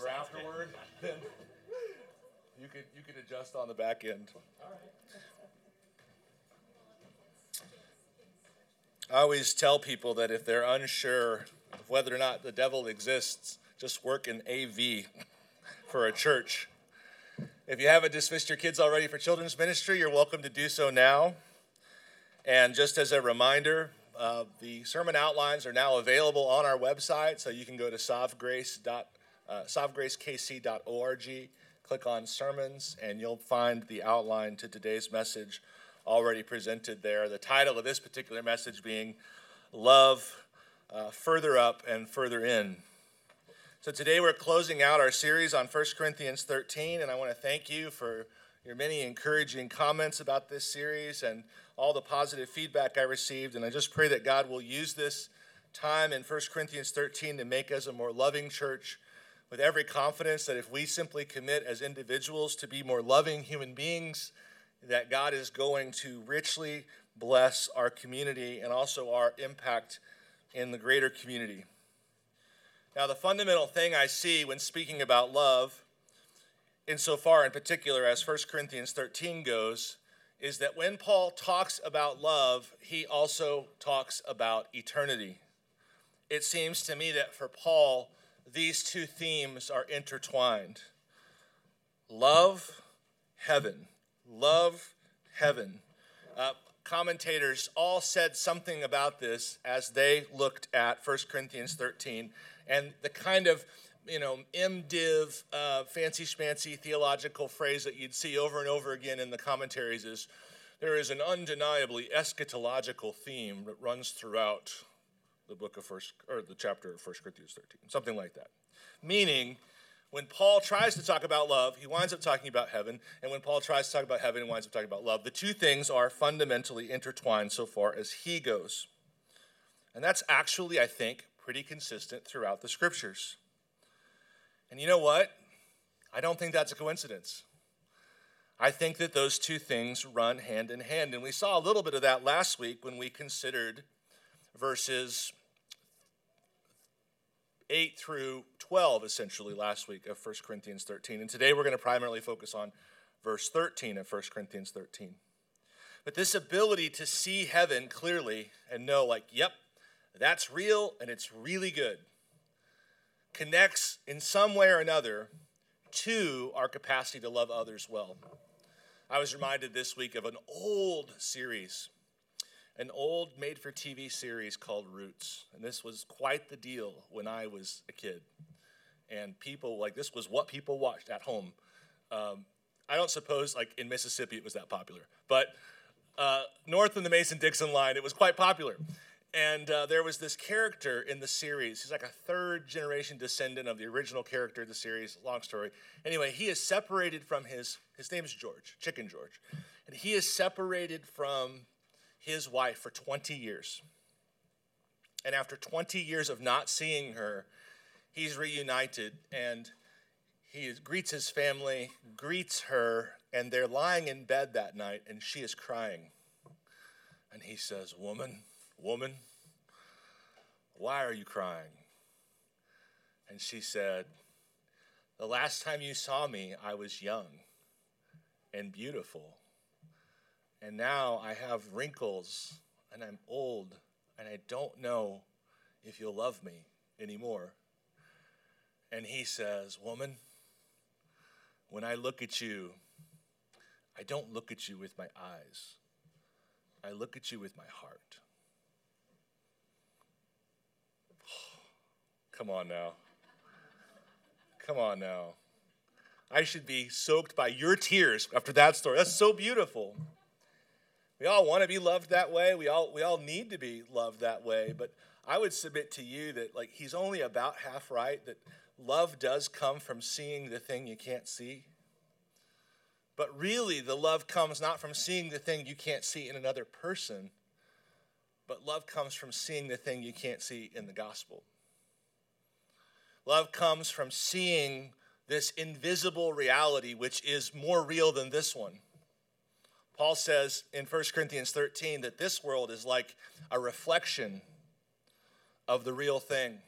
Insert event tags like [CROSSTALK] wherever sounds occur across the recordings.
or afterward, [LAUGHS] then you could you could adjust on the back end. I always tell people that if they're unsure of whether or not the devil exists, just work in AV for a church. If you haven't dismissed your kids already for children's ministry, you're welcome to do so now. And just as a reminder, uh, the sermon outlines are now available on our website, so you can go to sovgrace. Uh, sovgracekc.org, click on sermons, and you'll find the outline to today's message already presented there. The title of this particular message being Love uh, Further Up and Further In. So today we're closing out our series on 1 Corinthians 13, and I want to thank you for your many encouraging comments about this series and all the positive feedback I received. And I just pray that God will use this time in 1 Corinthians 13 to make us a more loving church with every confidence that if we simply commit as individuals to be more loving human beings, that God is going to richly bless our community and also our impact in the greater community. Now, the fundamental thing I see when speaking about love, insofar in particular as 1 Corinthians 13 goes, is that when Paul talks about love, he also talks about eternity. It seems to me that for Paul, these two themes are intertwined love, heaven love heaven. Uh, commentators all said something about this as they looked at 1 Corinthians 13 and the kind of you know, MDiv, uh, fancy schmancy theological phrase that you'd see over and over again in the commentaries is there is an undeniably eschatological theme that runs throughout the book of first or the chapter of 1 Corinthians 13, something like that. Meaning, when Paul tries to talk about love, he winds up talking about heaven. And when Paul tries to talk about heaven, he winds up talking about love. The two things are fundamentally intertwined so far as he goes. And that's actually, I think, pretty consistent throughout the scriptures. And you know what? I don't think that's a coincidence. I think that those two things run hand in hand. And we saw a little bit of that last week when we considered verses 8 through 12, essentially, last week of 1 Corinthians 13. And today we're going to primarily focus on verse 13 of 1 Corinthians 13. But this ability to see heaven clearly and know, like, yep, that's real and it's really good, connects in some way or another to our capacity to love others well. I was reminded this week of an old series an old made for TV series called Roots. And this was quite the deal when I was a kid. And people, like, this was what people watched at home. Um, I don't suppose, like, in Mississippi it was that popular. But uh, north of the Mason Dixon line, it was quite popular. And uh, there was this character in the series. He's like a third generation descendant of the original character of the series. Long story. Anyway, he is separated from his, his name is George, Chicken George. And he is separated from his wife for 20 years. And after 20 years of not seeing her, he's reunited and he greets his family, greets her, and they're lying in bed that night and she is crying. And he says, Woman, woman, why are you crying? And she said, The last time you saw me, I was young and beautiful and now I have wrinkles and I'm old and I don't know if you'll love me anymore. And he says, Woman, when I look at you, I don't look at you with my eyes, I look at you with my heart. [SIGHS] Come on now. Come on now. I should be soaked by your tears after that story. That's so beautiful. We all want to be loved that way. We all we all need to be loved that way. But I would submit to you that like he's only about half right. That love does come from seeing the thing you can't see. But really, the love comes not from seeing the thing you can't see in another person, but love comes from seeing the thing you can't see in the gospel. Love comes from seeing this invisible reality, which is more real than this one. Paul says in 1 Corinthians 13 that this world is like a reflection of the real thing.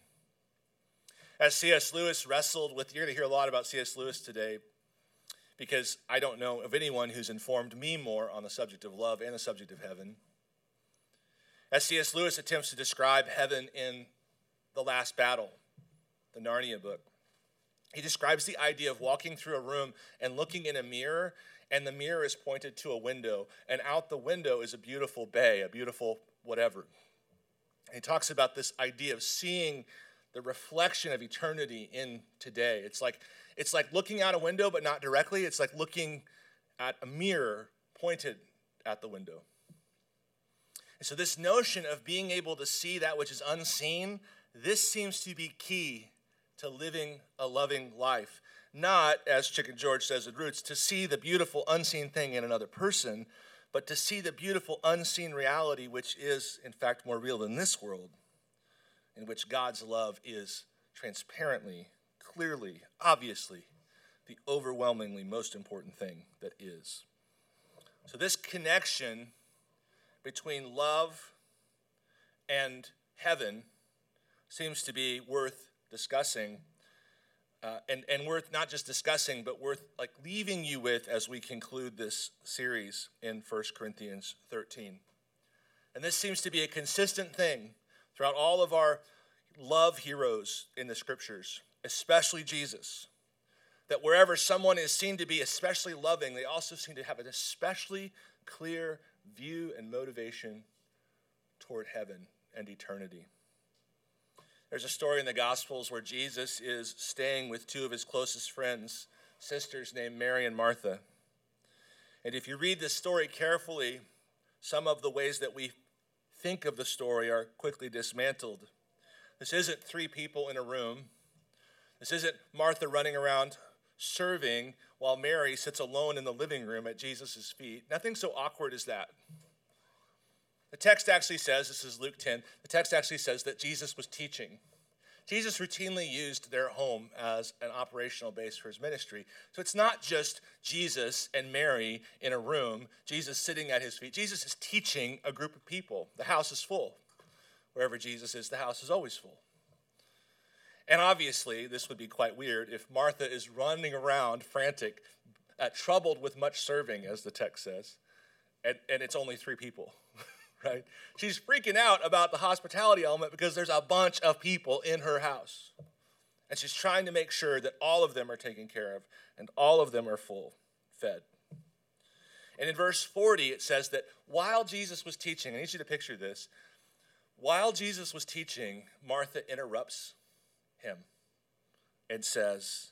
As C.S. Lewis wrestled with, you're going to hear a lot about C.S. Lewis today because I don't know of anyone who's informed me more on the subject of love and the subject of heaven. As C.S. Lewis attempts to describe heaven in The Last Battle, the Narnia book, he describes the idea of walking through a room and looking in a mirror, and the mirror is pointed to a window, and out the window is a beautiful bay, a beautiful whatever. And he talks about this idea of seeing the reflection of eternity in today. It's like it's like looking out a window but not directly. It's like looking at a mirror pointed at the window. And so this notion of being able to see that which is unseen, this seems to be key to living a loving life. Not, as Chicken George says at Roots, to see the beautiful unseen thing in another person, but to see the beautiful unseen reality, which is, in fact, more real than this world in which God's love is transparently, clearly, obviously the overwhelmingly most important thing that is. So, this connection between love and heaven seems to be worth discussing. Uh, and, and worth not just discussing, but worth like leaving you with as we conclude this series in 1 Corinthians 13. And this seems to be a consistent thing throughout all of our love heroes in the scriptures, especially Jesus, that wherever someone is seen to be especially loving, they also seem to have an especially clear view and motivation toward heaven and eternity. There's a story in the Gospels where Jesus is staying with two of his closest friends, sisters named Mary and Martha. And if you read this story carefully, some of the ways that we think of the story are quickly dismantled. This isn't three people in a room. This isn't Martha running around serving while Mary sits alone in the living room at Jesus' feet. Nothing so awkward as that. The text actually says, this is Luke 10, the text actually says that Jesus was teaching. Jesus routinely used their home as an operational base for his ministry. So it's not just Jesus and Mary in a room, Jesus sitting at his feet. Jesus is teaching a group of people. The house is full. Wherever Jesus is, the house is always full. And obviously, this would be quite weird if Martha is running around frantic, uh, troubled with much serving, as the text says, and, and it's only three people. [LAUGHS] right? She's freaking out about the hospitality element because there's a bunch of people in her house. And she's trying to make sure that all of them are taken care of and all of them are full, fed. And in verse 40, it says that while Jesus was teaching, I need you to picture this. While Jesus was teaching, Martha interrupts him and says,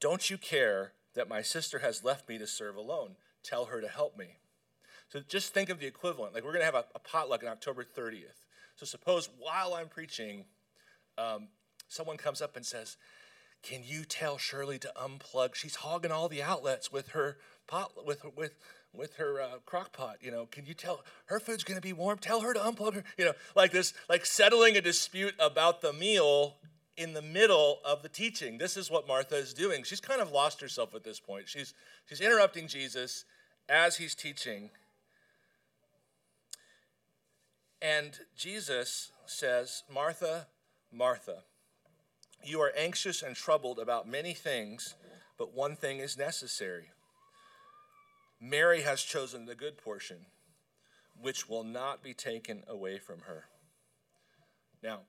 Don't you care that my sister has left me to serve alone? Tell her to help me. So just think of the equivalent. Like we're going to have a, a, potluck on October 30th. So suppose while I'm preaching, um, someone comes up and says, "Can you tell Shirley to unplug? She's hogging all the outlets with her pot with with with her uh, crock pot. You know, can you tell her food's going to be warm? Tell her to unplug her. You know, like this, like settling a dispute about the meal in the middle of the teaching. This is what Martha is doing. She's kind of lost herself at this point. She's she's interrupting Jesus as he's teaching and Jesus says, Martha, Martha, you are anxious and troubled about many things, but one thing is necessary. Mary has chosen the good portion, which will not be taken away from her. Now,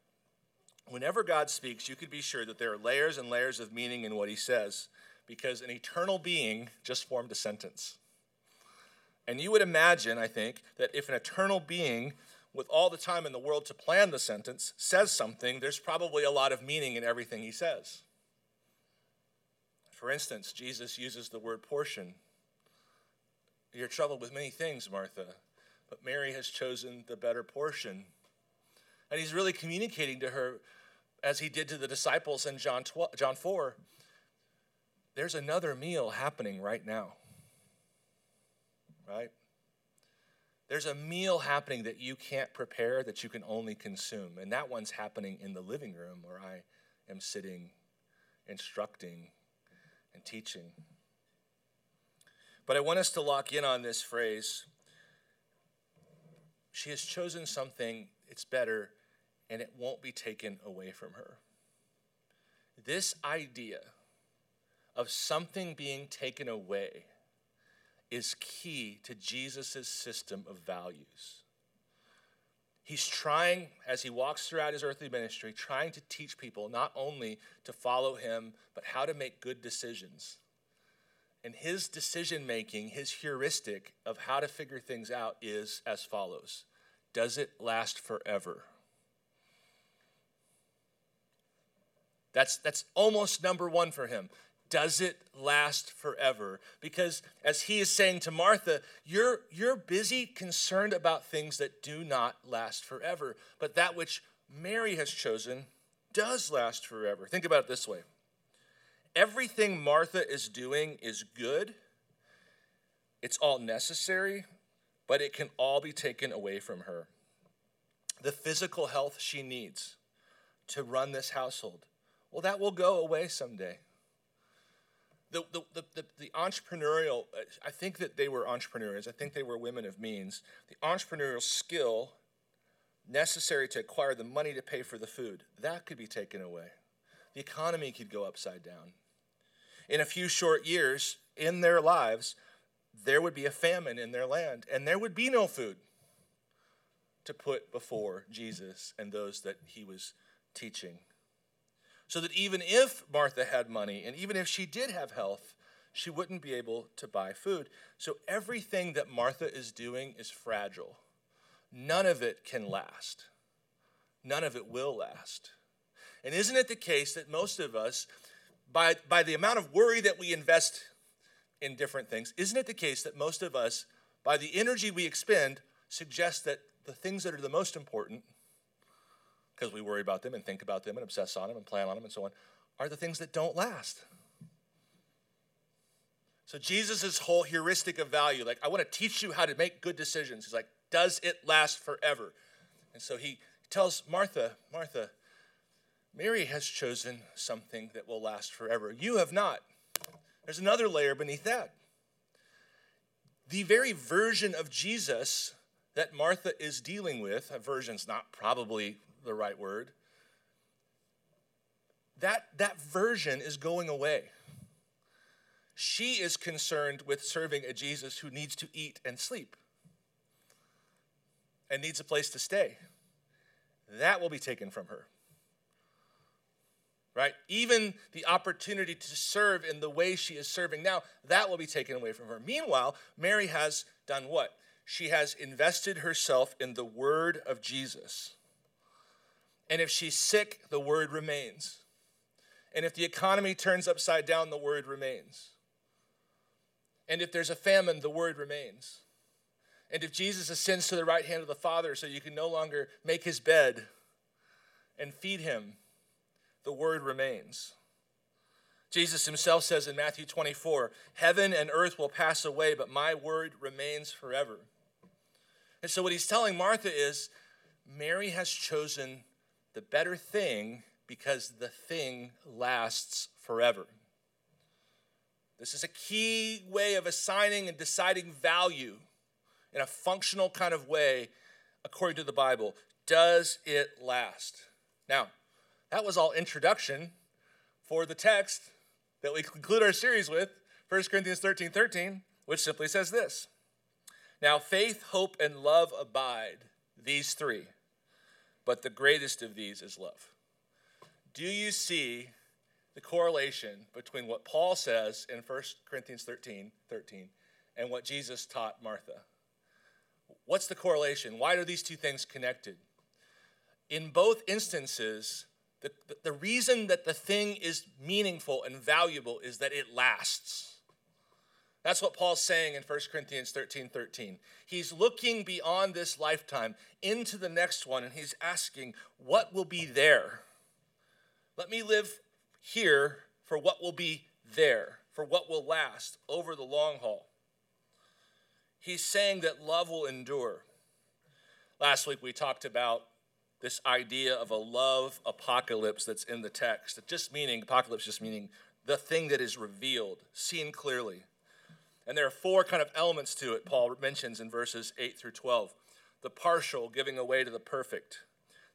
whenever God speaks, you can be sure that there are layers and layers of meaning in what he says, because an eternal being just formed a sentence. And you would imagine, I think, that if an eternal being with all the time in the world to plan the sentence, says something, there's probably a lot of meaning in everything he says. For instance, Jesus uses the word portion. You're troubled with many things, Martha, but Mary has chosen the better portion. And he's really communicating to her, as he did to the disciples in John, 12, John 4, there's another meal happening right now. Right? There's a meal happening that you can't prepare, that you can only consume. And that one's happening in the living room where I am sitting, instructing, and teaching. But I want us to lock in on this phrase. She has chosen something, it's better, and it won't be taken away from her. this idea of something being taken away is key to Jesus' system of values. He's trying, as he walks throughout his earthly ministry, trying to teach people not only to follow him, but how to make good decisions. And his decision making, his heuristic of how to figure things out is as follows Does it last forever? That's, that's almost number one for him does it last forever? Because as he is saying to Martha, you're, you're busy concerned about things that do not last forever, but that which Mary has chosen does last forever. Think about it this way everything Martha is doing is good, it's all necessary, but it can all be taken away from her. The physical health she needs to run this household, well, that will go away someday the, the, the, the, entrepreneurial, I think that they were entrepreneurs. I think they were women of means. The entrepreneurial skill necessary to acquire the money to pay for the food, that could be taken away. The economy could go upside down. In a few short years in their lives, there would be a famine in their land, and there would be no food to put before Jesus and those that he was teaching so that even if Martha had money and even if she did have health, she wouldn't be able to buy food. So everything that Martha is doing is fragile. None of it can last. None of it will last. And isn't it the case that most of us, by, by the amount of worry that we invest in different things, isn't it the case that most of us, by the energy we expend, suggest that the things that are the most important because we worry about them and think about them and obsess on them and plan on them and so on, are the things that don't last. So Jesus' whole heuristic of value, like, I want to teach you how to make good decisions. He's like, does it last forever? And so he tells Martha, Martha, Mary has chosen something that will last forever. You have not. There's another layer beneath that. The very version of Jesus that Martha is dealing with, a version's not probably the right word, that, that version is going away. She is concerned with serving a Jesus who needs to eat and sleep and needs a place to stay. That will be taken from her. Right? Even the opportunity to serve in the way she is serving now, that will be taken away from her. Meanwhile, Mary has done what? She has invested herself in the word of Jesus. And if she's sick, the word remains. And if the economy turns upside down, the word remains. And if there's a famine, the word remains. And if Jesus ascends to the right hand of the Father so you can no longer make his bed and feed him, the word remains. Jesus himself says in Matthew 24, Heaven and earth will pass away, but my word remains forever. And so, what he's telling Martha is Mary has chosen the better thing because the thing lasts forever. This is a key way of assigning and deciding value in a functional kind of way according to the Bible. Does it last? Now, that was all introduction for the text that we [LAUGHS] conclude our series with, 1 Corinthians 13 13, which simply says this Now, faith, hope, and love abide, these three but the greatest of these is love. Do you see the correlation between what Paul says in 1 Corinthians 13 13 and what Jesus taught Martha? What's the correlation? Why are these two things connected? In both instances, the, the reason that the thing is meaningful and valuable is that it lasts. That's what Paul's saying in 1 Corinthians 13 13. He's looking beyond this lifetime into the next one, and he's asking, What will be there? Let me live here for what will be there, for what will last over the long haul. He's saying that love will endure. Last week we talked about this idea of a love apocalypse that's in the text. Just meaning, apocalypse just meaning the thing that is revealed, seen clearly. And there are four kind of elements to it, Paul mentions in verses 8 through 12 the partial giving away to the perfect,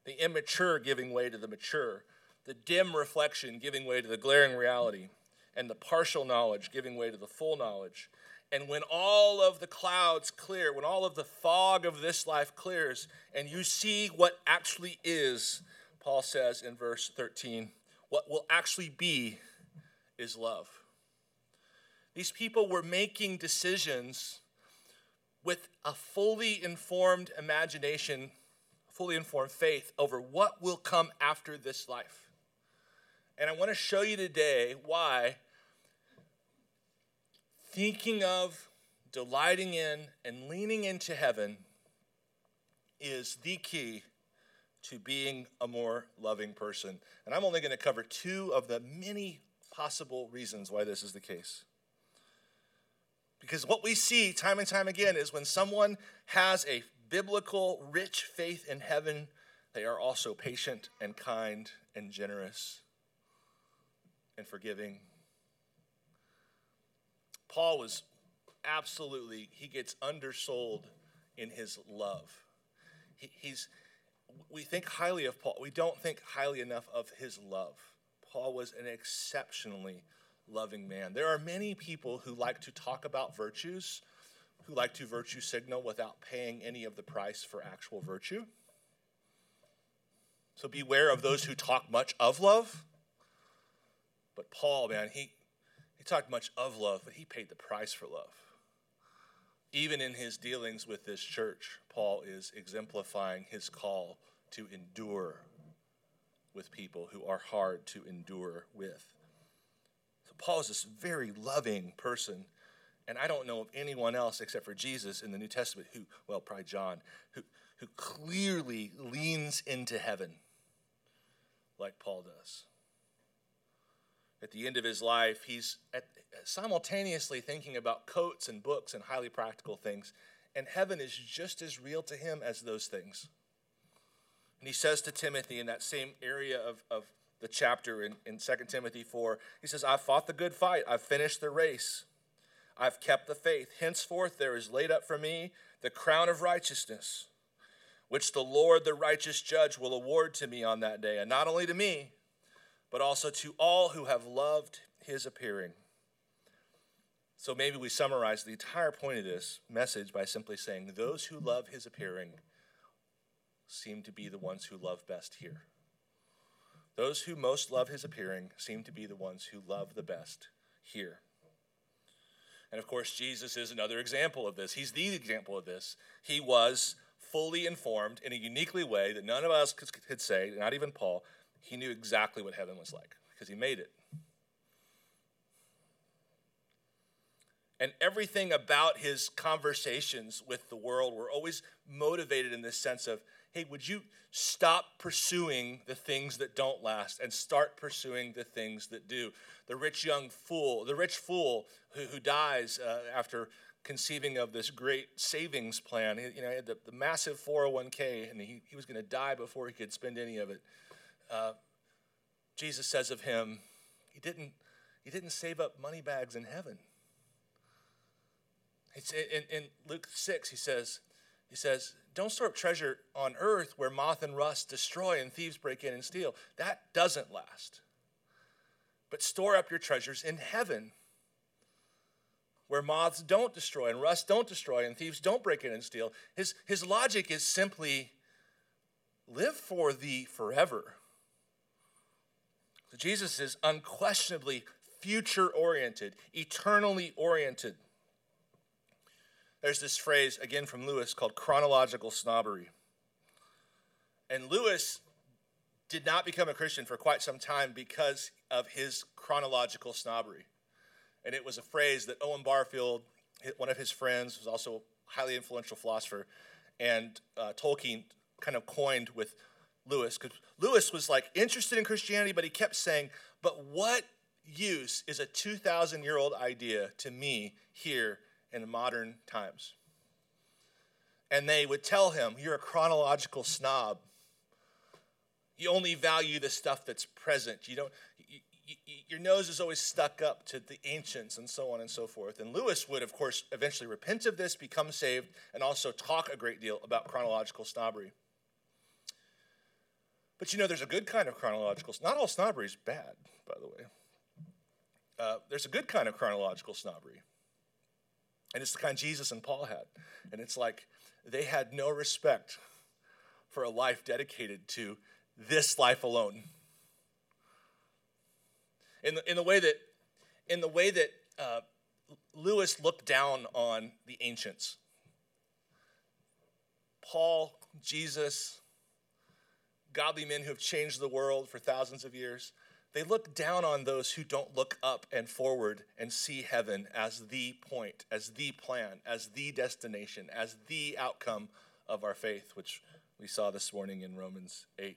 the immature giving way to the mature, the dim reflection giving way to the glaring reality, and the partial knowledge giving way to the full knowledge. And when all of the clouds clear, when all of the fog of this life clears, and you see what actually is, Paul says in verse 13, what will actually be is love. These people were making decisions with a fully informed imagination, fully informed faith over what will come after this life. And I want to show you today why thinking of, delighting in, and leaning into heaven is the key to being a more loving person. And I'm only going to cover two of the many possible reasons why this is the case. Because what we see time and time again is when someone has a biblical, rich faith in heaven, they are also patient and kind and generous and forgiving. Paul was absolutely, he gets undersold in his love. He, he's, we think highly of Paul. We don't think highly enough of his love. Paul was an exceptionally loving man. There are many people who like to talk about virtues, who like to virtue signal without paying any of the price for actual virtue. So beware of those who talk much of love. But Paul, man, he, he talked much of love, but he paid the price for love. Even in his dealings with this church, Paul is exemplifying his call to endure with people who are hard to endure with. Paul is this very loving person. And I don't know of anyone else except for Jesus in the New Testament who, well, probably John, who, who clearly leans into heaven like Paul does. At the end of his life, he's at, simultaneously thinking about coats and books and highly practical things. And heaven is just as real to him as those things. And he says to Timothy in that same area of, of the chapter in, in 2 Timothy 4. He says, I've fought the good fight, I've finished the race, I've kept the faith. Henceforth there is laid up for me the crown of righteousness, which the Lord, the righteous judge, will award to me on that day, and not only to me, but also to all who have loved his appearing. So maybe we summarize the entire point of this message by simply saying, Those who love his appearing seem to be the ones who love best here. Those who most love his appearing seem to be the ones who love the best here. And of course, Jesus is another example of this. He's the example of this. He was fully informed in a uniquely way that none of us could say, not even Paul. He knew exactly what heaven was like because he made it. And everything about his conversations with the world were always motivated in this sense of hey, would you stop pursuing the things that don't last and start pursuing the things that do? The rich young fool, the rich fool who, who dies uh, after conceiving of this great savings plan. He, you know, he had the, the massive 401k, and he, he was going to die before he could spend any of it. Uh, Jesus says of him, he didn't, he didn't save up money bags in heaven. It's in, in Luke 6, he says, he says, don't store up treasure on earth where moth and rust destroy and thieves break in and steal. That doesn't last. But store up your treasures in heaven where moths don't destroy and rust don't destroy and thieves don't break in and steal. His, his logic is simply live for thee forever. So Jesus is unquestionably future oriented, eternally oriented. There's this phrase, again from Lewis, called chronological snobbery. And Lewis did not become a Christian for quite some time because of his chronological snobbery. And it was a phrase that Owen Barfield, one of his friends, was also a highly influential philosopher, and uh, Tolkien kind of coined with Lewis. Because Lewis was like interested in Christianity, but he kept saying, But what use is a 2,000 year old idea to me here in modern times. And they would tell him, You're a chronological snob. You only value the stuff that's present. You don't, you, you, your nose is always stuck up to the ancients and so on and so forth. And Lewis would, of course, eventually repent of this, become saved, and also talk a great deal about chronological snobbery. But you know, there's a good kind of chronological. Snobbery. Not all snobbery is bad, by the way. Uh, there's a good kind of chronological snobbery. And it's the kind Jesus and Paul had. And it's like they had no respect for a life dedicated to this life alone. In the, in the way that, in the way that uh, Lewis looked down on the ancients, Paul, Jesus, godly men who have changed the world for thousands of years, they look down on those who don't look up and forward and see heaven as the point, as the plan, as the destination, as the outcome of our faith, which we saw this morning in Romans 8.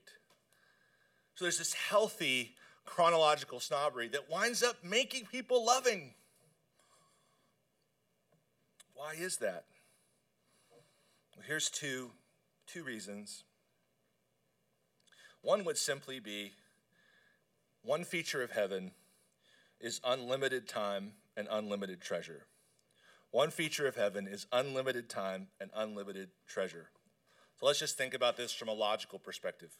So there's this healthy chronological snobbery that winds up making people loving. Why is that? Well, here's two, two reasons. One would simply be one feature of heaven is unlimited time and unlimited treasure. One feature of heaven is unlimited time and unlimited treasure. So let's just think about this from a logical perspective.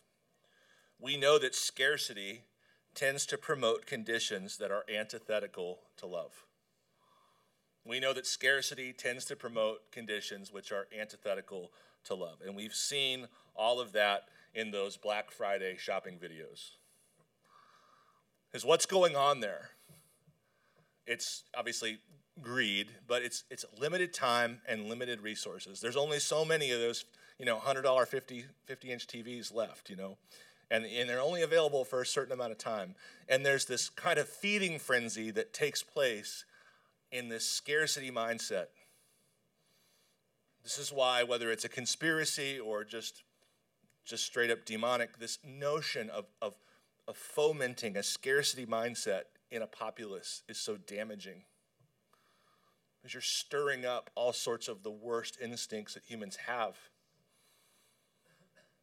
We know that scarcity tends to promote conditions that are antithetical to love. We know that scarcity tends to promote conditions which are antithetical to love. And we've seen all of that in those Black Friday shopping videos. Because what's going on there? It's obviously greed, but it's it's limited time and limited resources. There's only so many of those, you know, $100 50 50 inch TVs left, you know. And, and they're only available for a certain amount of time. And there's this kind of feeding frenzy that takes place in this scarcity mindset. This is why, whether it's a conspiracy or just just straight up demonic, this notion of, of, of fomenting a scarcity mindset in a populace is so damaging. Because you're stirring up all sorts of the worst instincts that humans have.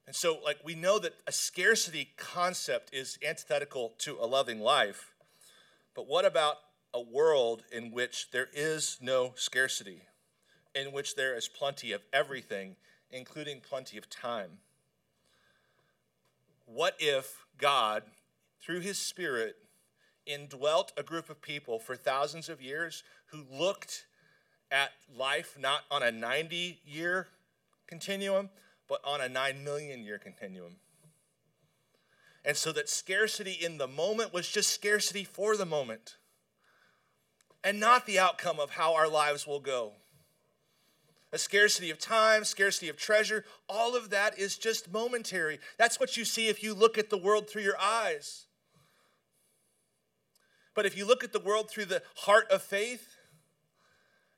And so, like, we know that a scarcity concept is antithetical to a loving life. But what about a world in which there is no scarcity, in which there is plenty of everything, including plenty of time? What if God, through his Spirit, indwelt a group of people for thousands of years who looked at life not on a 90 year continuum, but on a 9 million year continuum? And so that scarcity in the moment was just scarcity for the moment and not the outcome of how our lives will go a scarcity of time, scarcity of treasure, all of that is just momentary. That's what you see if you look at the world through your eyes. But if you look at the world through the heart of faith,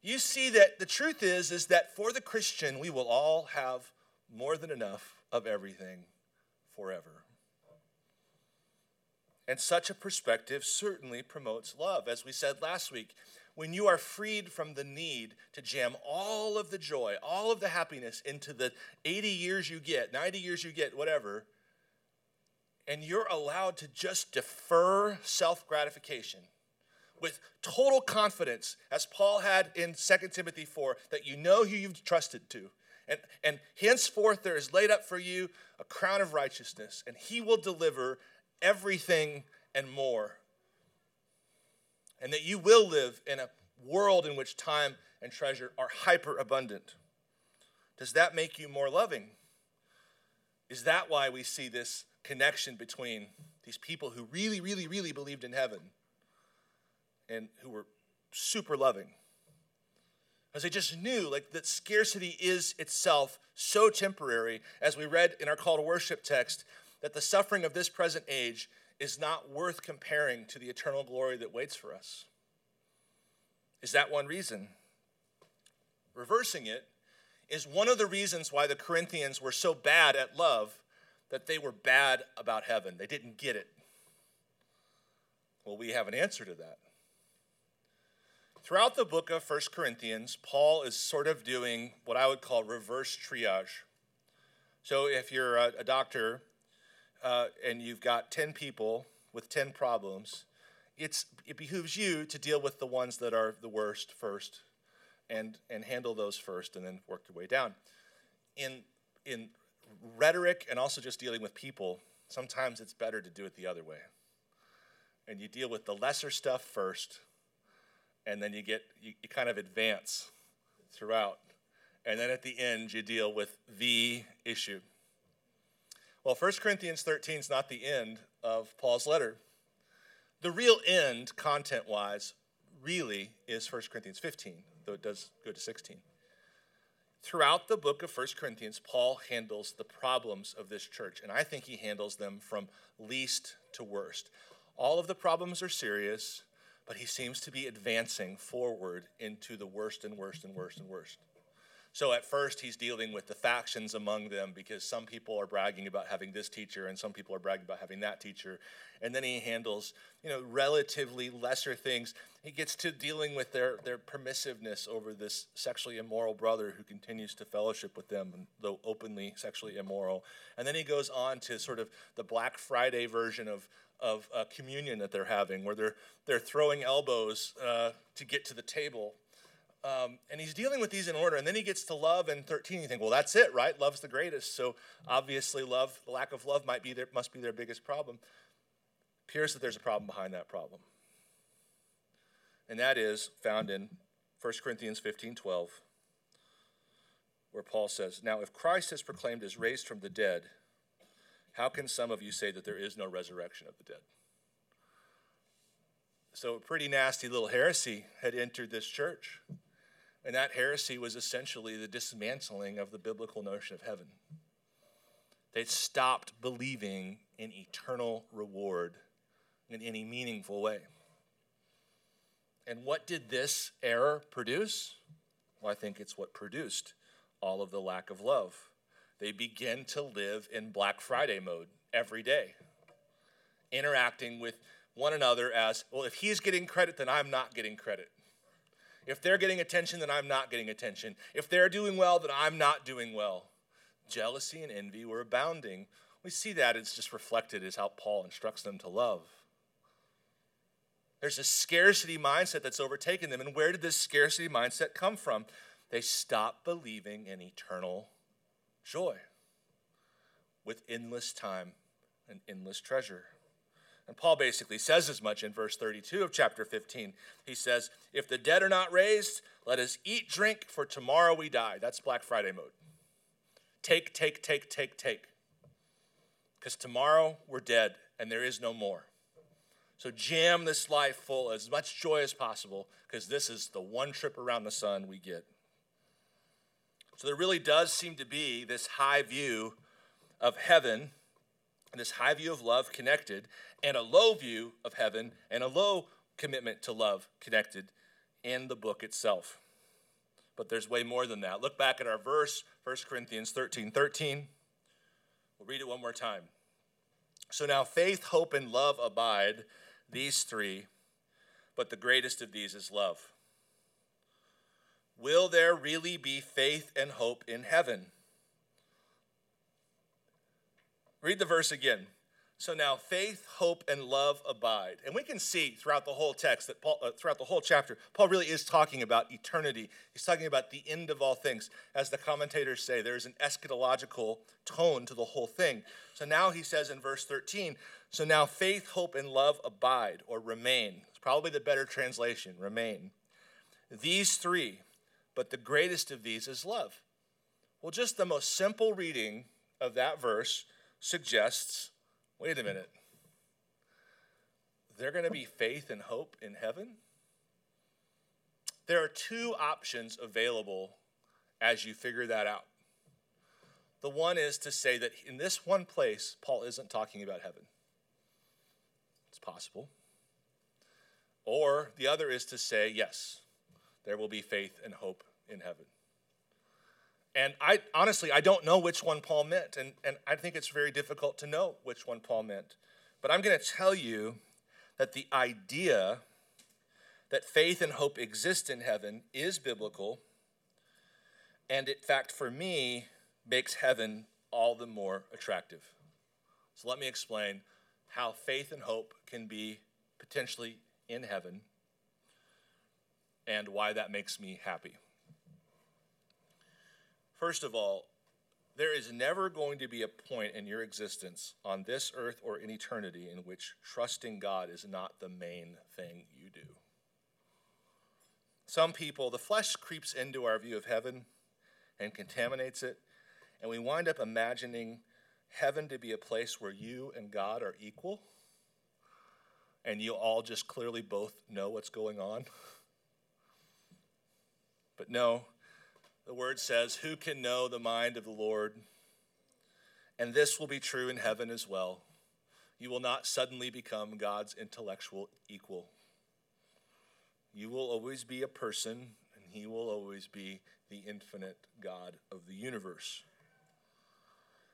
you see that the truth is is that for the Christian, we will all have more than enough of everything forever. And such a perspective certainly promotes love. As we said last week, when you are freed from the need to jam all of the joy, all of the happiness into the 80 years you get, 90 years you get, whatever, and you're allowed to just defer self gratification with total confidence, as Paul had in 2 Timothy 4, that you know who you've trusted to. And, and henceforth there is laid up for you a crown of righteousness, and he will deliver everything and more and that you will live in a world in which time and treasure are hyper abundant. Does that make you more loving? Is that why we see this connection between these people who really, really, really believed in heaven and who were super loving? Because they just knew like that scarcity is itself so temporary, as we read in our call to worship text, that the suffering of this present age is not worth comparing to the eternal glory that waits for us. Is that one reason? Reversing it is one of the reasons why the Corinthians were so bad at love that they were bad about heaven. They didn't get it. Well, we have an answer to that. Throughout the book of First Corinthians, Paul is sort of doing what I would call reverse triage. So if you're a, a doctor uh, and you've got 10 people with 10 problems, it's, it behooves you to deal with the ones that are the worst first and, and handle those first and then work your way down. In, in rhetoric and also just dealing with people, Sometimes it's better to do it the other way. And you deal with the lesser stuff first, and then you get you, you kind of advance throughout. And then at the end, you deal with the issue. Well, 1 Corinthians 13 is not the end of Paul's letter. The real end, content wise, really is 1 Corinthians 15, though it does go to 16. Throughout the book of 1 Corinthians, Paul handles the problems of this church, and I think he handles them from least to worst. All of the problems are serious, but he seems to be advancing forward into the worst and worst and worst and worst. So at first, he's dealing with the factions among them because some people are bragging about having this teacher and some people are bragging about having that teacher. And then he handles, you know, relatively lesser things. He gets to dealing with their, their permissiveness over this sexually immoral brother who continues to fellowship with them, though openly sexually immoral. And then he goes on to sort of the Black Friday version of, of uh, communion that they're having, where they're, they're throwing elbows uh, to get to the table um, and he's dealing with these in order. And then he gets to love and 13. You think, well, that's it, right? Love's the greatest. So obviously, love, the lack of love might be their, must be their biggest problem. It appears that there's a problem behind that problem. And that is found in 1 Corinthians 15 12, where Paul says, Now, if Christ is proclaimed as raised from the dead, how can some of you say that there is no resurrection of the dead? So, a pretty nasty little heresy had entered this church. And that heresy was essentially the dismantling of the biblical notion of heaven. They stopped believing in eternal reward in any meaningful way. And what did this error produce? Well, I think it's what produced all of the lack of love. They begin to live in Black Friday mode every day, interacting with one another as well, if he's getting credit, then I'm not getting credit. If they're getting attention, then I'm not getting attention. If they're doing well, then I'm not doing well. Jealousy and envy were abounding. We see that it's just reflected as how Paul instructs them to love. There's a scarcity mindset that's overtaken them. And where did this scarcity mindset come from? They stopped believing in eternal joy with endless time and endless treasure. And Paul basically says as much in verse 32 of chapter 15. He says, If the dead are not raised, let us eat, drink, for tomorrow we die. That's Black Friday mode. Take, take, take, take, take. Because tomorrow we're dead and there is no more. So jam this life full as much joy as possible because this is the one trip around the sun we get. So there really does seem to be this high view of heaven this high view of love connected, and a low view of heaven and a low commitment to love connected in the book itself. But there's way more than that. Look back at our verse, 1 Corinthians 13 13. We'll read it one more time. So now faith, hope, and love abide, these three, but the greatest of these is love. Will there really be faith and hope in heaven? Read the verse again. So now faith, hope, and love abide. And we can see throughout the whole text that Paul, uh, throughout the whole chapter, Paul really is talking about eternity. He's talking about the end of all things. As the commentators say, there's an eschatological tone to the whole thing. So now he says in verse 13, so now faith, hope, and love abide or remain. It's probably the better translation, remain. These three, but the greatest of these is love. Well, just the most simple reading of that verse suggests wait a minute, there going to be faith and hope in heaven? There are two options available as you figure that out. The one is to say that in this one place, Paul isn't talking about heaven. It's possible. Or the other is to say, yes, there will be faith and hope in heaven. And I honestly, I don't know which one Paul meant, and, and I think it's very difficult to know which one Paul meant. But I'm going to tell you that the idea that faith and hope exist in heaven is biblical, and in fact, for me, makes heaven all the more attractive. So let me explain how faith and hope can be potentially in heaven and why that makes me happy. First of all, There is never going to be a point in your existence on this earth or in eternity in which trusting God is not the main thing you do. Some people, the flesh creeps into our view of heaven and contaminates it, and we wind up imagining heaven to be a place where you and God are equal and you all just clearly both know what's going on. But no, the word says, Who can know the mind of the Lord? And this will be true in heaven as well. You will not suddenly become God's intellectual equal. You will always be a person, and He will always be the infinite God of the universe.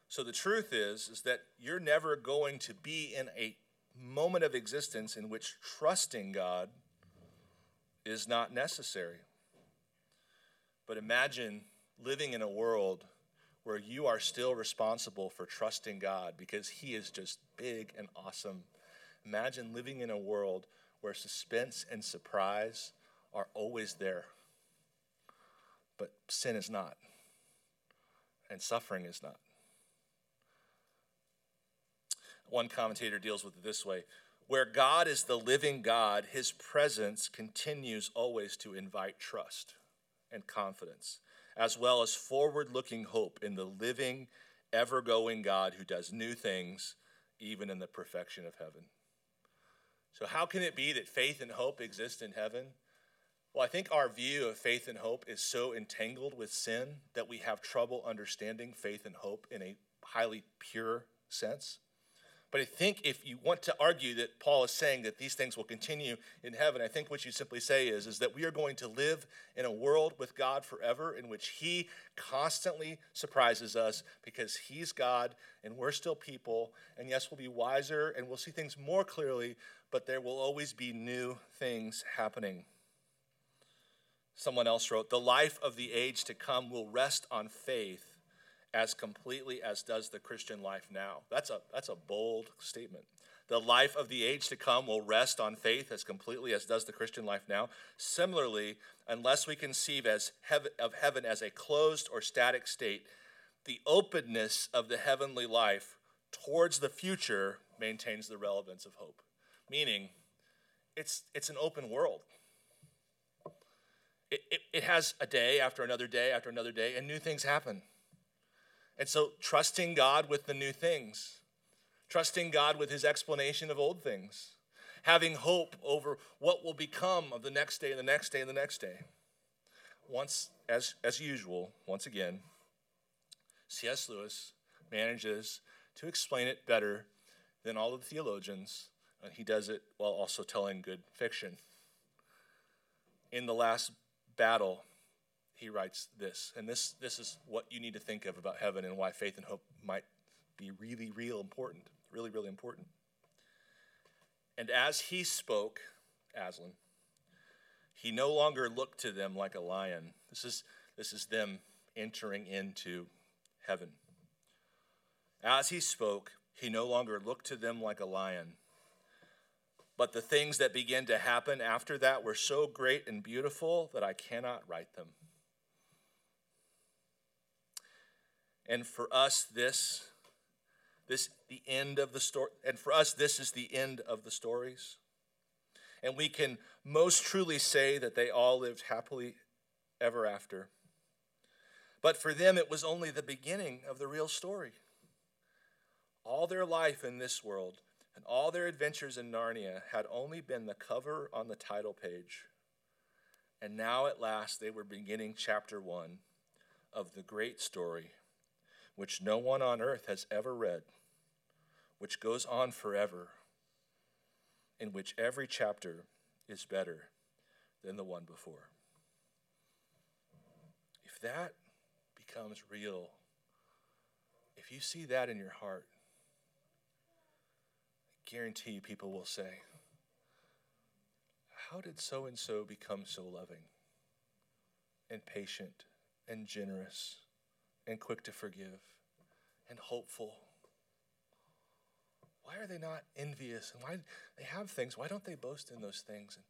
So the truth is, is that you're never going to be in a moment of existence in which trusting God is not necessary. But imagine living in a world where you are still responsible for trusting God because He is just big and awesome. Imagine living in a world where suspense and surprise are always there, but sin is not, and suffering is not. One commentator deals with it this way where God is the living God, his presence continues always to invite trust and confidence, as well as forward looking hope in the living, ever going God who does new things, even in the perfection of heaven. So, how can it be that faith and hope exist in heaven? Well, I think our view of faith and hope is so entangled with sin that we have trouble understanding faith and hope in a highly pure sense. But I think if you want to argue that Paul is saying that these things will continue in heaven, I think what you simply say is, is that we are going to live in a world with God forever in which He constantly surprises us because He's God and we're still people. And yes, we'll be wiser and we'll see things more clearly, but there will always be new things happening. Someone else wrote, The life of the age to come will rest on faith as completely as does the Christian life now. That's a, that's a bold statement. The life of the age to come will rest on faith as completely as does the Christian life now. Similarly, unless we conceive as heaven, of heaven as a closed or static state, the openness of the heavenly life towards the future maintains the relevance of hope. Meaning, it's, it's an open world. It, it, it has a day after another day after another day, and new things happen. And so, trusting God with the new things, trusting God with his explanation of old things, having hope over what will become of the next day and the next day and the next day. Once, as, as usual, once again, C.S. Lewis manages to explain it better than all of the theologians, and he does it while also telling good fiction. In the last battle, he writes this. And this, this is what you need to think of about heaven and why faith and hope might be really, real important. Really, really important. And as he spoke, Aslan, he no longer looked to them like a lion. This is, this is them entering into heaven. As he spoke, he no longer looked to them like a lion. But the things that began to happen after that were so great and beautiful that I cannot write them. And for us, this, this the end of the story. And for us, this is the end of the stories. And we can most truly say that they all lived happily ever after. But for them, it was only the beginning of the real story. All their life in this world and all their adventures in Narnia had only been the cover on the title page. And now, at last, they were beginning chapter one of the great story which no one on earth has ever read, which goes on forever, in which every chapter is better than the one before. If that becomes real, if you see that in your heart, I guarantee you people will say, How did so and so become so loving and patient and generous? And quick to forgive and hopeful? Why are they not envious? And why they have things? Why don't they boast in those things? And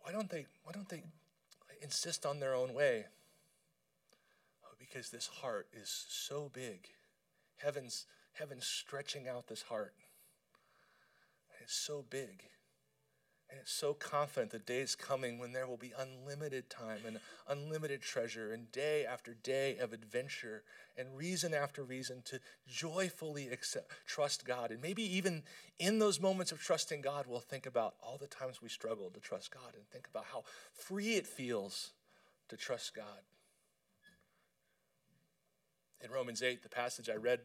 why don't they why don't they insist on their own way? Oh, because this heart is so big. Heaven's, heaven's stretching out this heart. It's so big. And it's so confident the day is coming when there will be unlimited time and unlimited treasure and day after day of adventure and reason after reason to joyfully accept, trust God. And maybe even in those moments of trusting God, we'll think about all the times we struggled to trust God and think about how free it feels to trust God. In Romans 8, the passage I read,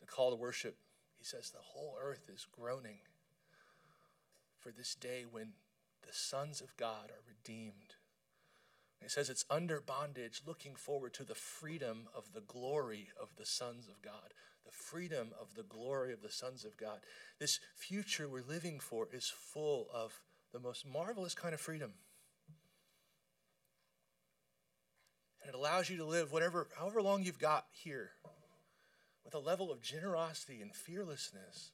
the call to worship, he says, The whole earth is groaning for this day when the sons of God are redeemed. It says it's under bondage, looking forward to the freedom of the glory of the sons of God. The freedom of the glory of the sons of God. This future we're living for is full of the most marvelous kind of freedom. And it allows you to live whatever, however long you've got here, with a level of generosity and fearlessness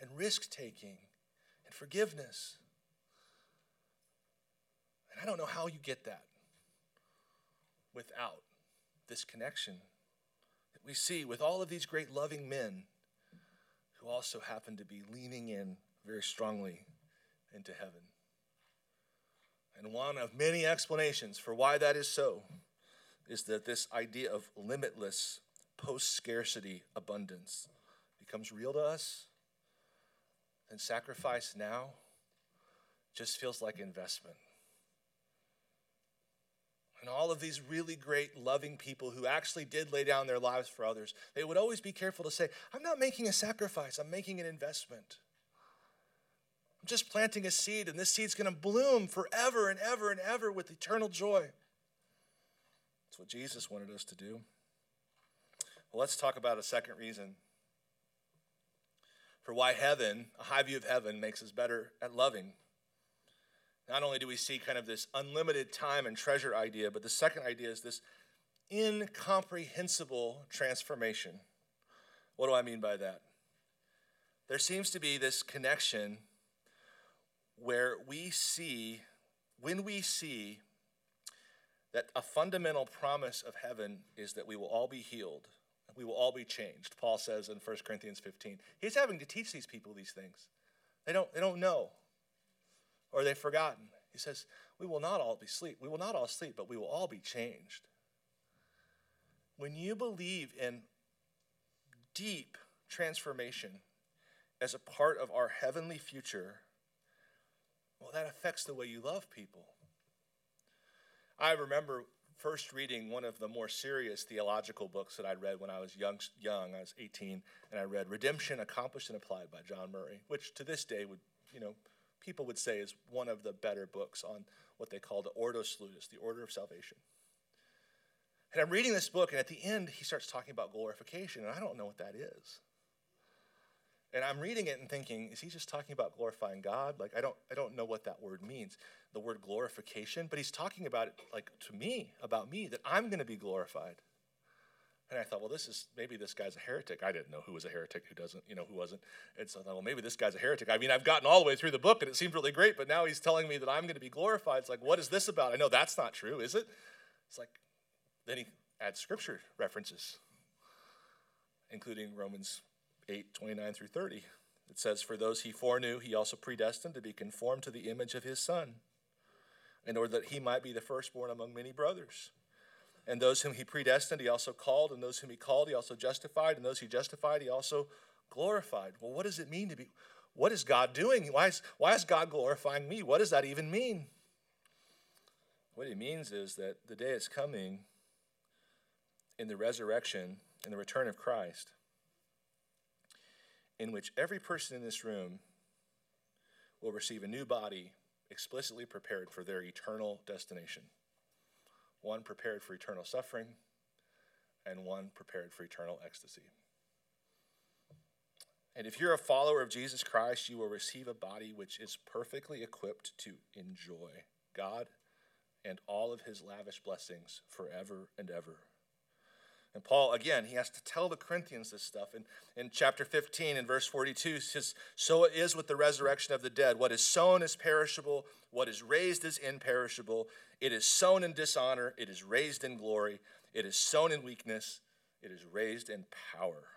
and risk taking and forgiveness. And I don't know how you get that without this connection that we see with all of these great loving men who also happen to be leaning in very strongly into heaven. And one of many explanations for why that is so is that this idea of limitless post scarcity abundance becomes real to us and sacrifice now just feels like investment. And all of these really great, loving people who actually did lay down their lives for others, they would always be careful to say, I'm not making a sacrifice, I'm making an investment. I'm just planting a seed, and this seed's to bloom forever and ever and ever with eternal joy. That's what Jesus wanted us to do. Well, let's talk about a second reason for why heaven, a high view of heaven, makes us better at loving. Not only do we see kind of this unlimited time and treasure idea, but the second idea is this incomprehensible transformation. What do I mean by that? There seems to be this connection where we see, when we see that a fundamental promise of heaven is that we will all be healed we will all be changed. Paul says in 1 Corinthians 15. He's having to teach these people these things. They don't, they don't know, or they've forgotten. He says, We will not all be sleep. We will not all sleep, but we will all be changed. When you believe in deep transformation as a part of our heavenly future, well, that affects the way you love people. I remember first reading one of the more serious theological books that I read when I was young, young. I was 18, and I read Redemption Accomplished and Applied by John Murray, which to this day would, you know, people would say is one of the better books on what they call the Ordo Salutis, the order of salvation. And I'm reading this book, and at the end, he starts talking about glorification, and I don't know what that is. And I'm reading it and thinking, is he just talking about glorifying God? Like I don't I don't know what that word means, the word glorification, but he's talking about it like to me, about me, that I'm gonna be glorified. And I thought, well, this is maybe this guy's a heretic. I didn't know who was a heretic, who doesn't, you know, who wasn't. And so I thought, well, maybe this guy's a heretic. I mean, I've gotten all the way through the book and it seemed really great, but now he's telling me that I'm going to be glorified. It's like, what is this about? I know that's not true, is it? It's like, then he adds scripture references, including Romans 8 29 through 30. It says, For those he foreknew, he also predestined to be conformed to the image of his Son, in order that he might be the firstborn among many brothers. And those whom he predestined, he also called, and those whom he called, he also justified, and those he justified, he also glorified. Well, what does it mean to be? What is God doing? Why is, why is God glorifying me? What does that even mean? What it means is that the day is coming in the resurrection, in the return of Christ, in which every person in this room will receive a new body explicitly prepared for their eternal destination. One prepared for eternal suffering, and one prepared for eternal ecstasy. And if you're a follower of Jesus Christ, you will receive a body which is perfectly equipped to enjoy God and all of his lavish blessings forever and ever. And Paul, again, he has to tell the Corinthians this stuff. In, in chapter 15, in verse 42, he says, So it is with the resurrection of the dead. What is sown is perishable, what is raised is imperishable. It is sown in dishonor, it is raised in glory. It is sown in weakness, it is raised in power.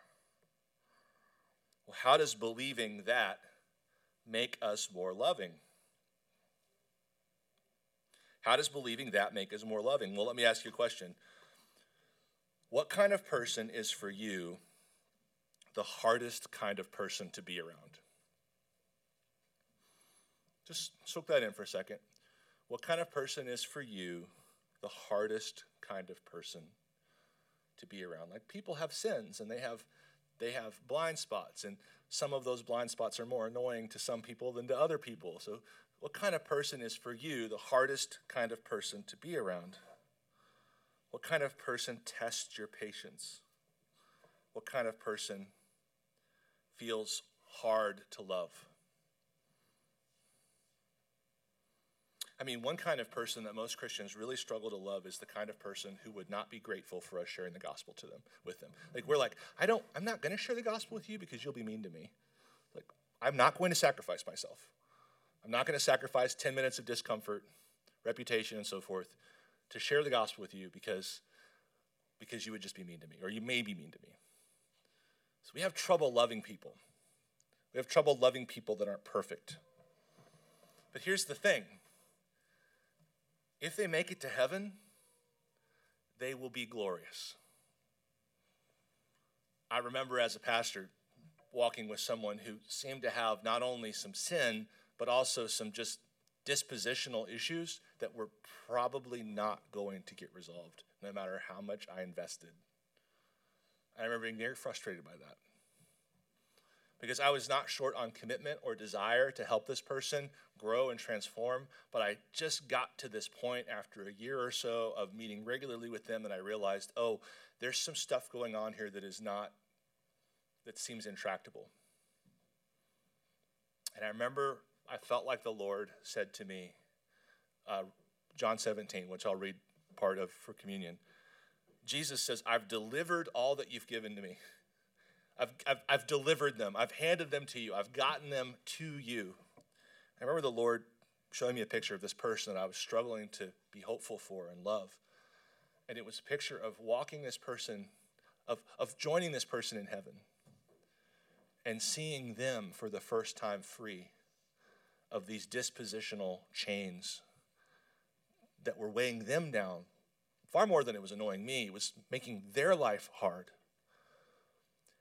Well, how does believing that make us more loving? How does believing that make us more loving? Well, let me ask you a question. What kind of person is for you the hardest kind of person to be around? Just soak that in for a second. What kind of person is for you the hardest kind of person to be around? Like people have sins and they have they have blind spots and some of those blind spots are more annoying to some people than to other people. So what kind of person is for you the hardest kind of person to be around? What kind of person tests your patience? What kind of person feels hard to love? I mean, one kind of person that most Christians really struggle to love is the kind of person who would not be grateful for us sharing the gospel to them with them. Like we're like, I don't I'm not going to share the gospel with you because you'll be mean to me. Like I'm not going to sacrifice myself. I'm not going to sacrifice 10 minutes of discomfort, reputation and so forth to share the gospel with you because because you would just be mean to me or you may be mean to me. So we have trouble loving people. We have trouble loving people that aren't perfect. But here's the thing if they make it to heaven, they will be glorious. I remember as a pastor walking with someone who seemed to have not only some sin, but also some just dispositional issues that were probably not going to get resolved, no matter how much I invested. I remember being very frustrated by that because I was not short on commitment or desire to help this person grow and transform, but I just got to this point after a year or so of meeting regularly with them that I realized, oh, there's some stuff going on here that is not, that seems intractable. And I remember I felt like the Lord said to me, uh, John 17, which I'll read part of for communion. Jesus says, I've delivered all that you've given to me. I've, I've, I've delivered them. I've handed them to you. I've gotten them to you. I remember the Lord showing me a picture of this person that I was struggling to be hopeful for and love. And it was a picture of walking this person, of, of joining this person in heaven and seeing them for the first time free of these dispositional chains that were weighing them down far more than it was annoying me. It was making their life hard.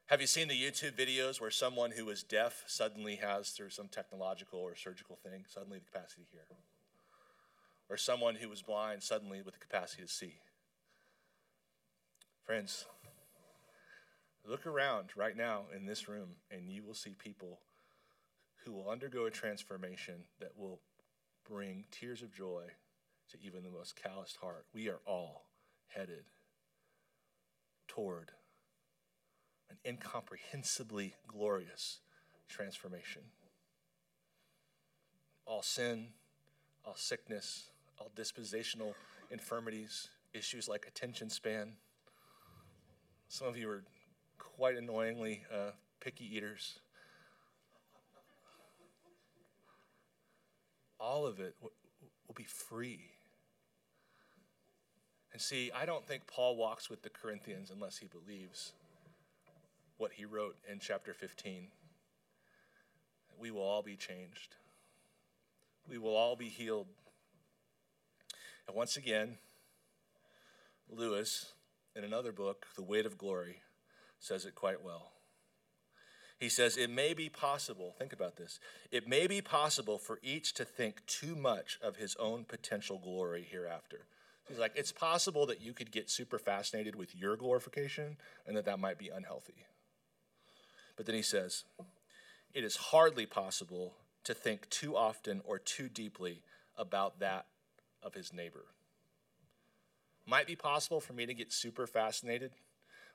Have you seen the YouTube videos where someone who is deaf suddenly has, through some technological or surgical thing, suddenly the capacity to hear? Or someone who was blind suddenly with the capacity to see? Friends, look around right now in this room and you will see people who will undergo a transformation that will bring tears of joy to even the most calloused heart. We are all headed toward an incomprehensibly glorious transformation. All sin, all sickness, all dispositional infirmities, issues like attention span. Some of you are quite annoyingly uh, picky eaters. All of it will be free. And see, I don't think Paul walks with the Corinthians unless he believes what he wrote in chapter 15. We will all be changed. We will all be healed. And once again, Lewis, in another book, The Weight of Glory, says it quite well. He says, It may be possible, think about this, it may be possible for each to think too much of his own potential glory hereafter. He's like, It's possible that you could get super fascinated with your glorification and that that might be unhealthy. But then he says, it is hardly possible to think too often or too deeply about that of his neighbor. Might be possible for me to get super fascinated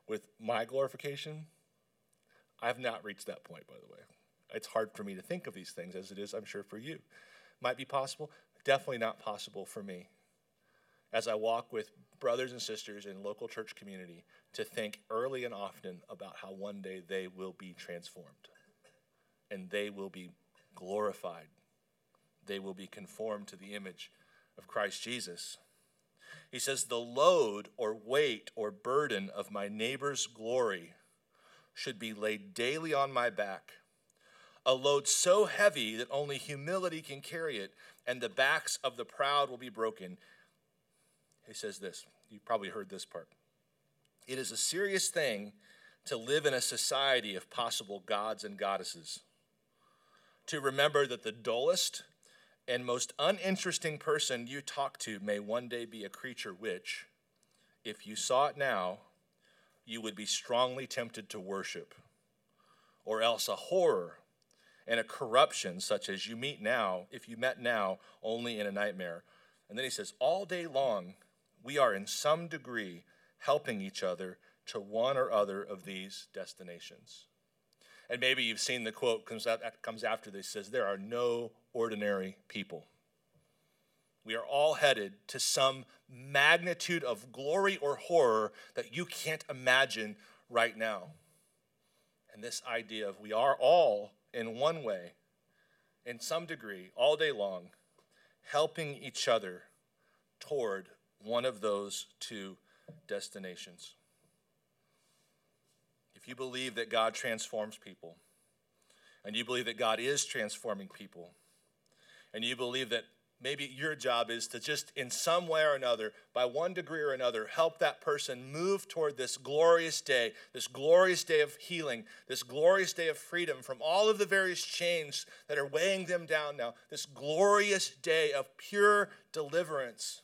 with my glorification. I have not reached that point, by the way. It's hard for me to think of these things as it is, I'm sure, for you. Might be possible, definitely not possible for me. As I walk with brothers and sisters in local church community to think early and often about how one day they will be transformed and they will be glorified. They will be conformed to the image of Christ Jesus. He says, The load or weight or burden of my neighbor's glory should be laid daily on my back. A load so heavy that only humility can carry it, and the backs of the proud will be broken. He says this. You probably heard this part. It is a serious thing to live in a society of possible gods and goddesses. To remember that the dullest and most uninteresting person you talk to may one day be a creature which, if you saw it now, you would be strongly tempted to worship, or else a horror and a corruption such as you meet now, if you met now, only in a nightmare. And then he says, All day long, we are in some degree helping each other to one or other of these destinations. And maybe you've seen the quote comes, out, comes after this says, There are no ordinary people. We are all headed to some magnitude of glory or horror that you can't imagine right now. And this idea of we are all, in one way, in some degree, all day long, helping each other toward one of those two destinations. If you believe that God transforms people, and you believe that God is transforming people, and you believe that maybe your job is to just in some way or another by one degree or another help that person move toward this glorious day this glorious day of healing this glorious day of freedom from all of the various chains that are weighing them down now this glorious day of pure deliverance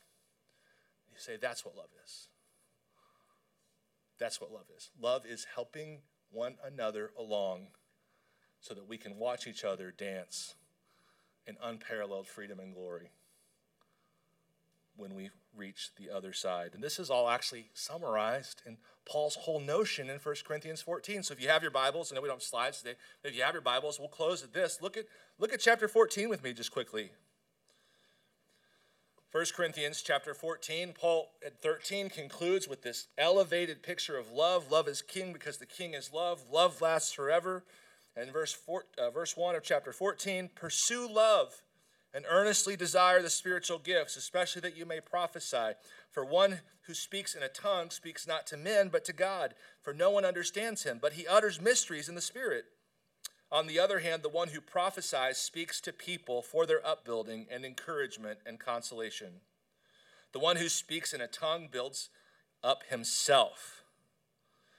you say that's what love is that's what love is love is helping one another along so that we can watch each other dance in unparalleled freedom and glory when we reach the other side. And this is all actually summarized in Paul's whole notion in 1 Corinthians 14. So if you have your Bibles, I know we don't have slides today, but if you have your Bibles, we'll close at this. Look at, look at chapter 14 with me just quickly. 1 Corinthians chapter 14, Paul at 13 concludes with this elevated picture of love. Love is king because the king is love. Love lasts forever. And verse, four, uh, verse 1 of chapter 14 pursue love and earnestly desire the spiritual gifts, especially that you may prophesy. For one who speaks in a tongue speaks not to men, but to God, for no one understands him, but he utters mysteries in the Spirit. On the other hand, the one who prophesies speaks to people for their upbuilding and encouragement and consolation. The one who speaks in a tongue builds up himself,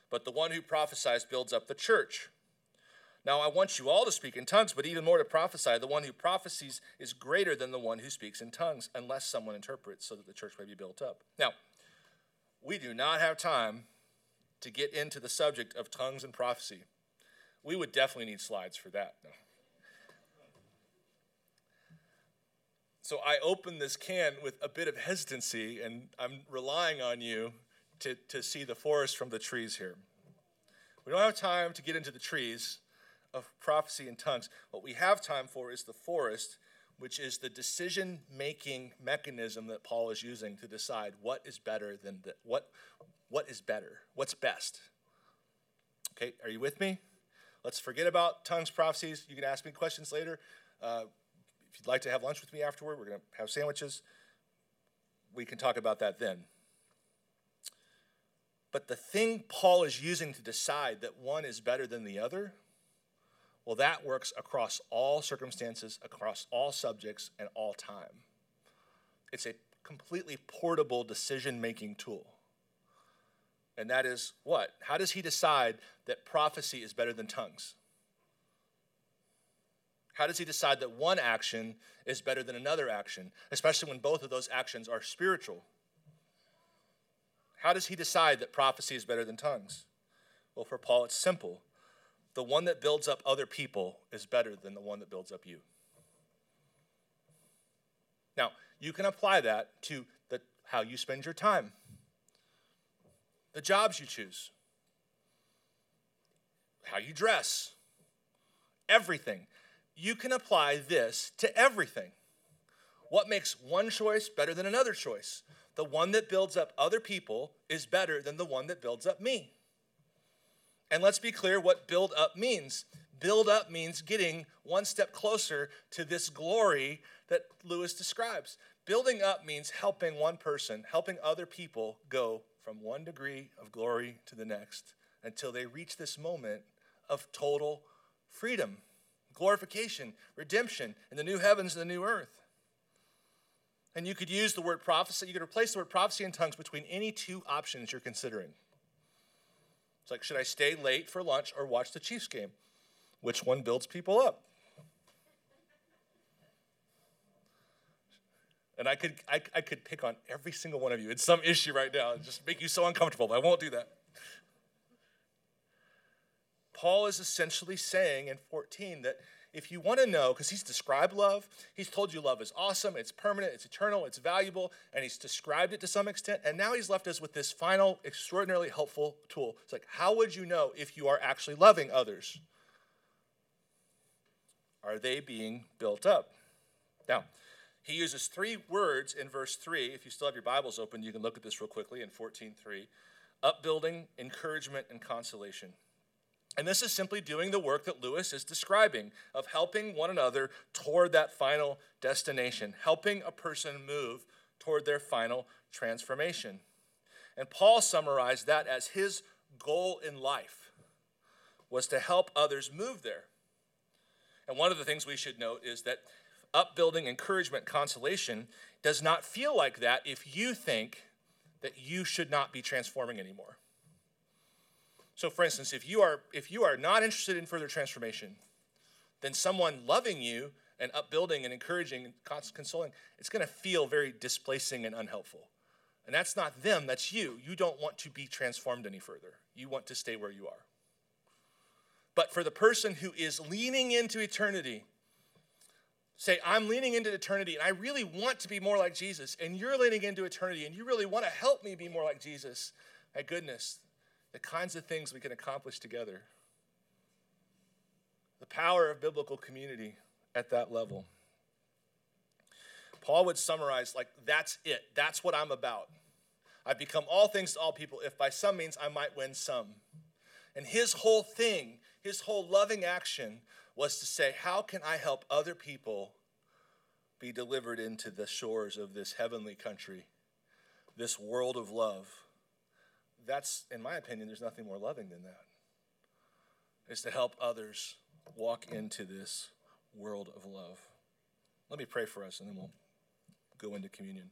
but the one who prophesies builds up the church. Now I want you all to speak in tongues, but even more to prophesy. The one who prophesies is greater than the one who speaks in tongues, unless someone interprets so that the church may be built up. Now, we do not have time to get into the subject of tongues and prophecy. We would definitely need slides for that. So I open this can with a bit of hesitancy, and I'm relying on you to, to see the forest from the trees here. We don't have time to get into the trees, of prophecy and tongues. What we have time for is the forest, which is the decision making mechanism that Paul is using to decide what is better than the, what, what is better, what's best. Okay, are you with me? Let's forget about tongues prophecies. You can ask me questions later. Uh, if you'd like to have lunch with me afterward, we're going to have sandwiches. We can talk about that then. But the thing Paul is using to decide that one is better than the other well, that works across all circumstances, across all subjects, and all time. It's a completely portable decision making tool. And that is what? How does he decide that prophecy is better than tongues? How does he decide that one action is better than another action, especially when both of those actions are spiritual? How does he decide that prophecy is better than tongues? Well, for Paul, it's simple the one that builds up other people is better than the one that builds up you. Now, you can apply that to the, how you spend your time, the jobs you choose, how you dress, everything. You can apply this to everything. What makes one choice better than another choice? The one that builds up other people is better than the one that builds up me. And let's be clear what build up means. Build up means getting one step closer to this glory that Lewis describes. Building up means helping one person, helping other people go from one degree of glory to the next until they reach this moment of total freedom, glorification, redemption, in the new heavens and the new earth. And you could use the word prophecy, you could replace the word prophecy and tongues between any two options you're considering. It's like, should I stay late for lunch or watch the Chiefs game? Which one builds people up? And I could, I, I could pick on every single one of you in some issue right now and just make you so uncomfortable, but I won't do that. Paul is essentially saying in 14 that if you want to know, because he's described love, he's told you love is awesome, it's permanent, it's eternal, it's valuable, and he's described it to some extent. And now he's left us with this final, extraordinarily helpful tool. It's like, how would you know if you are actually loving others? Are they being built up? Now, he uses three words in verse 3. If you still have your Bibles open, you can look at this real quickly in 14:3. Upbuilding, encouragement, and consolation. And this is simply doing the work that Lewis is describing of helping one another toward that final destination, helping a person move toward their final transformation. And Paul summarized that as his goal in life was to help others move there. And one of the things we should note is that upbuilding, encouragement, consolation does not feel like that if you think that you should not be transforming anymore. So for instance, if you are if you are not interested in further transformation, then someone loving you and upbuilding and encouraging and consoling, it's going to feel very displacing and unhelpful. And that's not them, that's you. You don't want to be transformed any further. You want to stay where you are. But for the person who is leaning into eternity, say, I'm leaning into eternity and I really want to be more like Jesus, and you're leaning into eternity and you really want to help me be more like Jesus, my goodness, the kinds of things we can accomplish together. The power of biblical community at that level. Paul would summarize like, that's it. That's what I'm about. I've become all things to all people if by some means I might win some. And his whole thing, his whole loving action was to say, how can I help other people be delivered into the shores of this heavenly country, this world of love? that's, in my opinion, there's nothing more loving than that. Is to help others walk into this world of love. Let me pray for us and then we'll go into communion.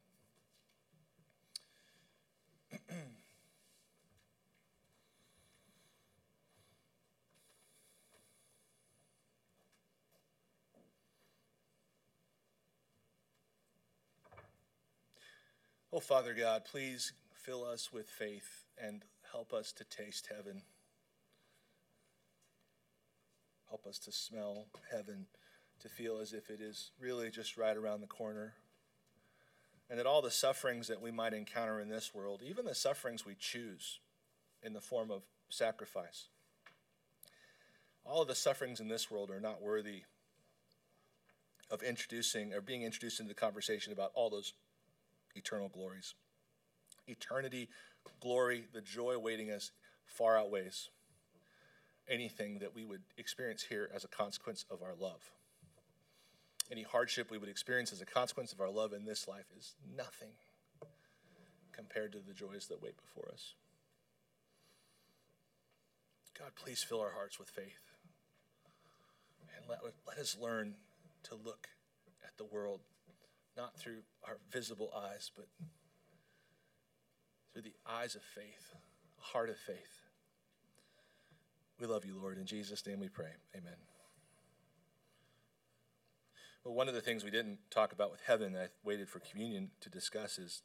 [CLEARS THROAT] oh, Father God, please fill us with faith and help us to taste heaven. Help us to smell heaven, to feel as if it is really just right around the corner. And that all the sufferings that we might encounter in this world, even the sufferings we choose in the form of sacrifice, all of the sufferings in this world are not worthy of introducing or being introduced into the conversation about all those eternal glories. Eternity glory, the joy awaiting us far outweighs anything that we would experience here as a consequence of our love. Any hardship we would experience as a consequence of our love in this life is nothing compared to the joys that wait before us. God, please fill our hearts with faith. And let, let us learn to look at the world not through our visible eyes, but through the eyes of faith, heart of faith. We love you, Lord. In Jesus' name we pray. Amen. Well, one of the things we didn't talk about with heaven, I waited for communion to discuss is